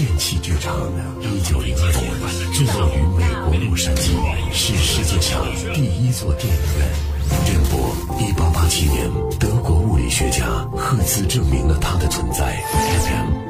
电器剧场，一九零二年坐落于美国洛杉矶，是世界上第一座电影院。电波一八八七年，德国物理学家赫兹证明了它的存在。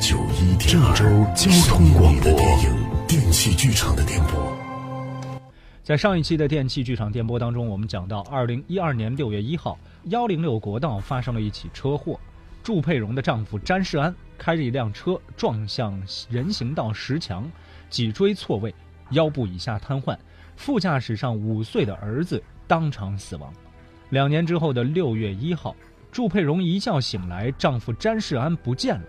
郑州交通广播的电影电器剧场的电波。在上一期的电器剧场电波当中，我们讲到，二零一二年六月一号，幺零六国道发生了一起车祸，祝佩荣的丈夫詹世安开着一辆车撞向人行道石墙，脊椎错位，腰部以下瘫痪，副驾驶上五岁的儿子当场死亡。两年之后的六月一号，祝佩荣一觉醒来，丈夫詹世安不见了。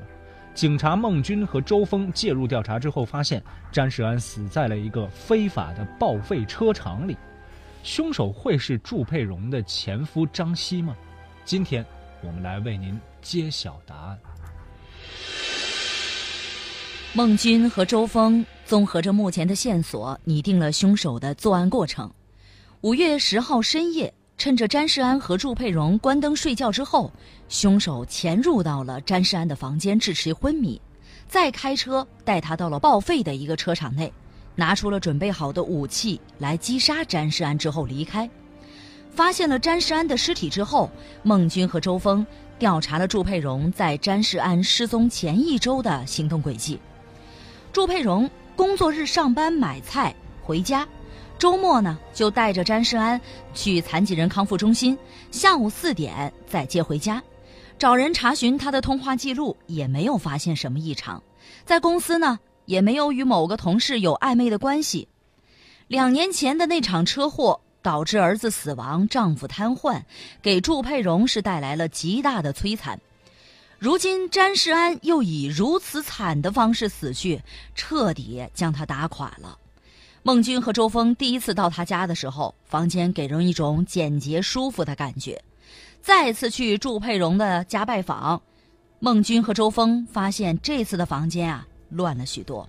警察孟军和周峰介入调查之后，发现詹世安死在了一个非法的报废车厂里。凶手会是祝佩荣的前夫张希吗？今天我们来为您揭晓答案。孟军和周峰综合着目前的线索，拟定了凶手的作案过程。五月十号深夜。趁着詹世安和祝佩荣关灯睡觉之后，凶手潜入到了詹世安的房间，致其昏迷，再开车带他到了报废的一个车场内，拿出了准备好的武器来击杀詹世安之后离开。发现了詹世安的尸体之后，孟军和周峰调查了祝佩荣在詹世安失踪前一周的行动轨迹。祝佩荣工作日上班买菜回家。周末呢，就带着詹世安去残疾人康复中心，下午四点再接回家。找人查询他的通话记录，也没有发现什么异常。在公司呢，也没有与某个同事有暧昧的关系。两年前的那场车祸导致儿子死亡，丈夫瘫痪，给祝佩荣是带来了极大的摧残。如今詹世安又以如此惨的方式死去，彻底将他打垮了。孟军和周峰第一次到他家的时候，房间给人一种简洁舒服的感觉。再次去祝佩荣的家拜访，孟军和周峰发现这次的房间啊乱了许多。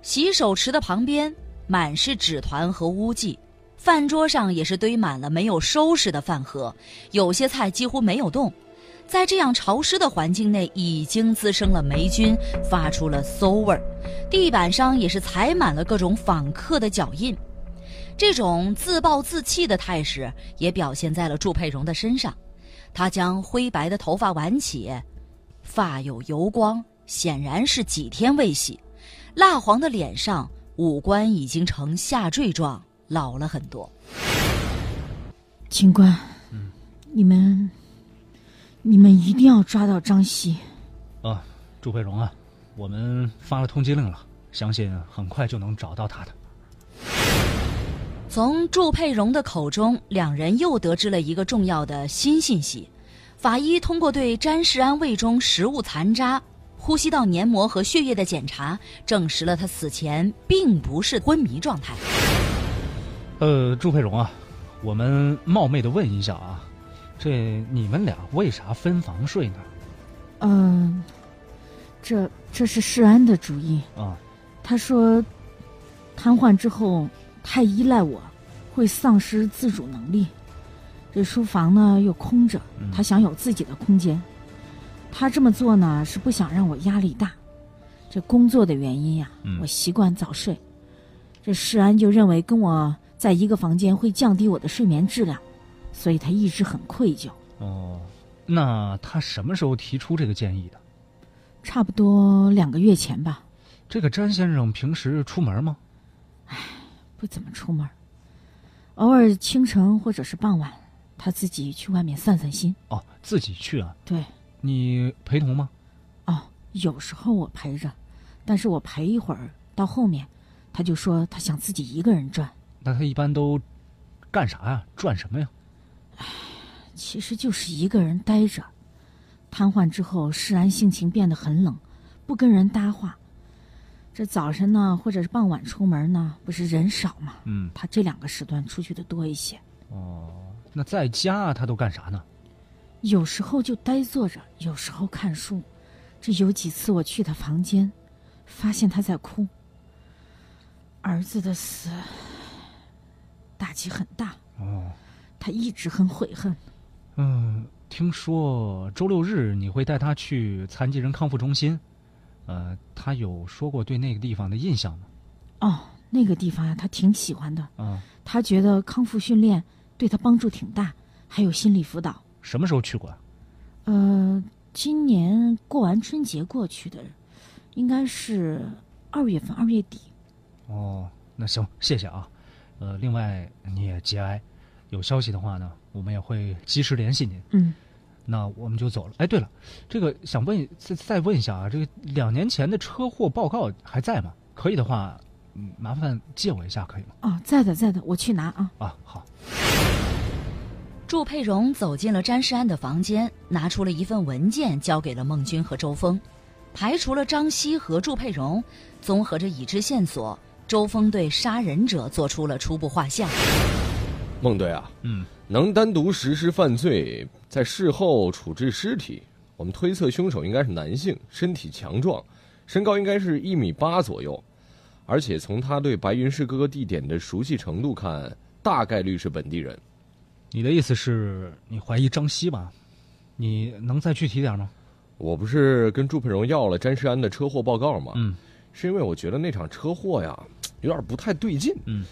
洗手池的旁边满是纸团和污迹，饭桌上也是堆满了没有收拾的饭盒，有些菜几乎没有动。在这样潮湿的环境内，已经滋生了霉菌，发出了馊味儿。地板上也是踩满了各种访客的脚印。这种自暴自弃的态势也表现在了祝佩荣的身上。她将灰白的头发挽起，发有油光，显然是几天未洗。蜡黄的脸上，五官已经呈下坠状，老了很多。警官，嗯，你们。你们一定要抓到张希。啊，朱佩荣啊，我们发了通缉令了，相信很快就能找到他的。从祝佩荣的口中，两人又得知了一个重要的新信息：法医通过对詹世安胃中食物残渣、呼吸道黏膜和血液的检查，证实了他死前并不是昏迷状态。呃，朱佩荣啊，我们冒昧的问一下啊。这你们俩为啥分房睡呢？嗯，这这是世安的主意啊。他说，瘫痪之后太依赖我，会丧失自主能力。这书房呢又空着，他想有自己的空间。他这么做呢是不想让我压力大。这工作的原因呀，我习惯早睡。这世安就认为跟我在一个房间会降低我的睡眠质量。所以他一直很愧疚。哦，那他什么时候提出这个建议的？差不多两个月前吧。这个詹先生平时出门吗？唉，不怎么出门，偶尔清晨或者是傍晚，他自己去外面散散心。哦，自己去啊？对。你陪同吗？哦，有时候我陪着，但是我陪一会儿，到后面，他就说他想自己一个人转。那他一般都干啥呀？转什么呀？唉，其实就是一个人待着。瘫痪之后，释然性情变得很冷，不跟人搭话。这早晨呢，或者是傍晚出门呢，不是人少嘛？嗯，他这两个时段出去的多一些。哦，那在家他都干啥呢？有时候就呆坐着，有时候看书。这有几次我去他房间，发现他在哭。儿子的死，打击很大。哦。他一直很悔恨。嗯，听说周六日你会带他去残疾人康复中心，呃，他有说过对那个地方的印象吗？哦，那个地方呀，他挺喜欢的。嗯，他觉得康复训练对他帮助挺大，还有心理辅导。什么时候去过？呃，今年过完春节过去的，应该是二月份，二月底。哦，那行，谢谢啊。呃，另外你也节哀，有消息的话呢，我们也会及时联系您。嗯，那我们就走了。哎，对了，这个想问再再问一下啊，这个两年前的车祸报告还在吗？可以的话，嗯，麻烦借我一下，可以吗？哦，在的，在的，我去拿啊。啊，好。祝佩蓉走进了詹世安的房间，拿出了一份文件，交给了孟军和周峰，排除了张希和祝佩蓉，综合着已知线索。周峰对杀人者做出了初步画像。孟队啊，嗯，能单独实施犯罪，在事后处置尸体，我们推测凶手应该是男性，身体强壮，身高应该是一米八左右，而且从他对白云市各个地点的熟悉程度看，大概率是本地人。你的意思是你怀疑张希吧？你能再具体点吗？我不是跟祝佩荣要了詹世安的车祸报告吗？嗯，是因为我觉得那场车祸呀。有点不太对劲。嗯，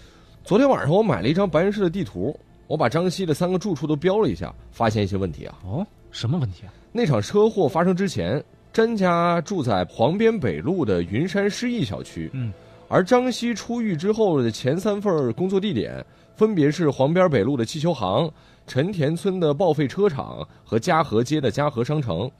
昨天晚上我买了一张白云市的地图，我把张希的三个住处都标了一下，发现一些问题啊。哦，什么问题啊？那场车祸发生之前，詹家住在黄边北路的云山诗意小区。嗯，而张希出狱之后的前三份工作地点，分别是黄边北路的汽修行、陈田村的报废车厂和嘉禾街的嘉禾商城。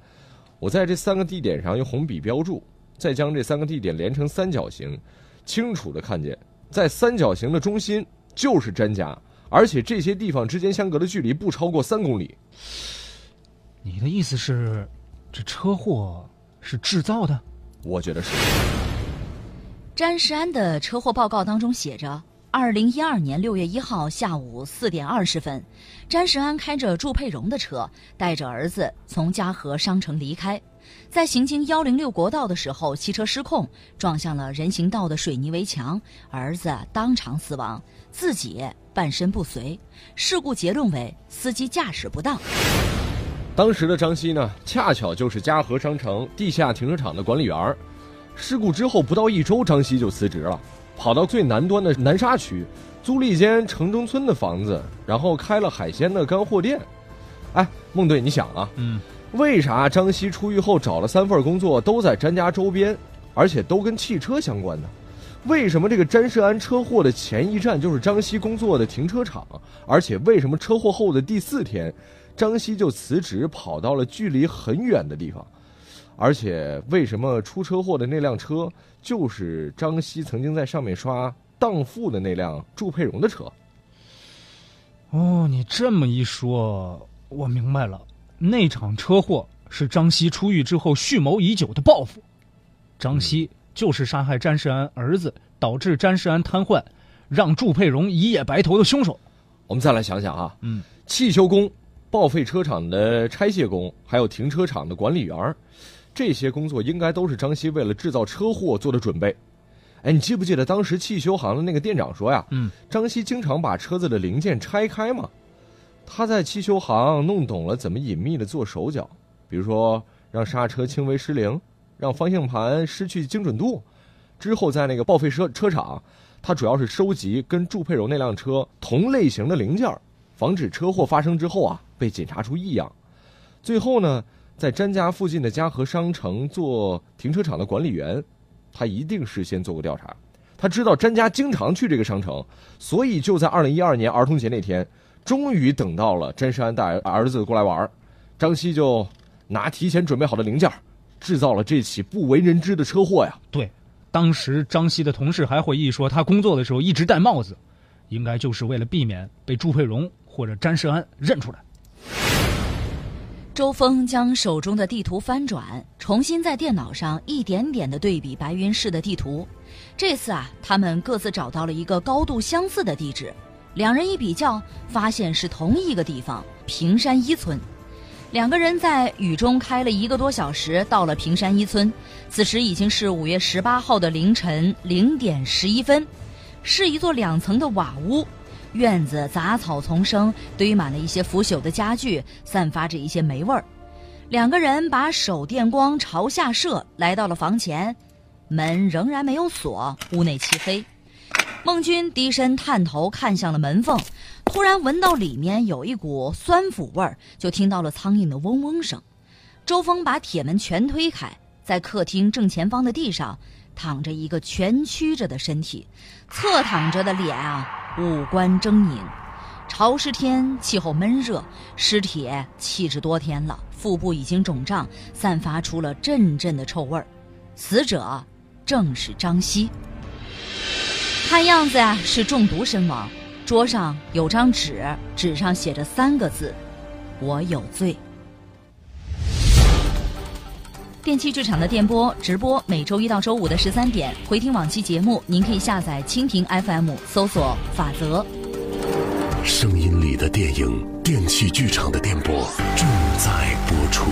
我在这三个地点上用红笔标注，再将这三个地点连成三角形。清楚的看见，在三角形的中心就是詹家，而且这些地方之间相隔的距离不超过三公里。你的意思是，这车祸是制造的？我觉得是。詹世安的车祸报告当中写着：二零一二年六月一号下午四点二十分，詹世安开着祝佩荣的车，带着儿子从嘉禾商城离开。在行经幺零六国道的时候，汽车失控撞向了人行道的水泥围墙，儿子当场死亡，自己半身不遂。事故结论为司机驾驶不当。当时的张希呢，恰巧就是嘉禾商城地下停车场的管理员儿。事故之后不到一周，张希就辞职了，跑到最南端的南沙区，租了一间城中村的房子，然后开了海鲜的干货店。哎，孟队，你想啊，嗯。为啥张希出狱后找了三份工作都在詹家周边，而且都跟汽车相关呢？为什么这个詹世安车祸的前一站就是张希工作的停车场？而且为什么车祸后的第四天，张希就辞职跑到了距离很远的地方？而且为什么出车祸的那辆车就是张希曾经在上面刷荡妇的那辆祝佩荣的车？哦，你这么一说，我明白了。那场车祸是张希出狱之后蓄谋已久的报复，张希就是杀害詹世安儿子，导致詹世安瘫痪，让祝佩荣一夜白头的凶手。我们再来想想啊，嗯，汽修工、报废车厂的拆卸工，还有停车场的管理员，这些工作应该都是张希为了制造车祸做的准备。哎，你记不记得当时汽修行的那个店长说呀，嗯，张希经常把车子的零件拆开嘛。他在汽修行弄懂了怎么隐秘的做手脚，比如说让刹车轻微失灵，让方向盘失去精准度。之后在那个报废车车厂，他主要是收集跟祝佩荣那辆车同类型的零件，防止车祸发生之后啊被检查出异样。最后呢，在詹家附近的嘉禾商城做停车场的管理员，他一定事先做过调查，他知道詹家经常去这个商城，所以就在二零一二年儿童节那天。终于等到了詹世安带儿子过来玩张希就拿提前准备好的零件，制造了这起不为人知的车祸呀。对，当时张希的同事还回忆说，他工作的时候一直戴帽子，应该就是为了避免被朱佩荣或者詹世安认出来。周峰将手中的地图翻转，重新在电脑上一点点的对比白云市的地图。这次啊，他们各自找到了一个高度相似的地址。两人一比较，发现是同一个地方——平山一村。两个人在雨中开了一个多小时，到了平山一村。此时已经是五月十八号的凌晨零点十一分，是一座两层的瓦屋，院子杂草丛生，堆满了一些腐朽的家具，散发着一些霉味儿。两个人把手电光朝下射，来到了房前，门仍然没有锁，屋内漆黑。孟军低身探头看向了门缝，突然闻到里面有一股酸腐味儿，就听到了苍蝇的嗡嗡声。周峰把铁门全推开，在客厅正前方的地上躺着一个蜷曲着的身体，侧躺着的脸啊，五官狰狞。潮湿天，气候闷热，尸体气质多天了，腹部已经肿胀，散发出了阵阵的臭味儿。死者正是张希，看样子呀是中毒身亡。桌上有张纸，纸上写着三个字：“我有罪。”电器剧场的电波直播每周一到周五的十三点，回听往期节目，您可以下载蜻蜓 FM，搜索“法则”。声音里的电影，电器剧场的电波正在播出。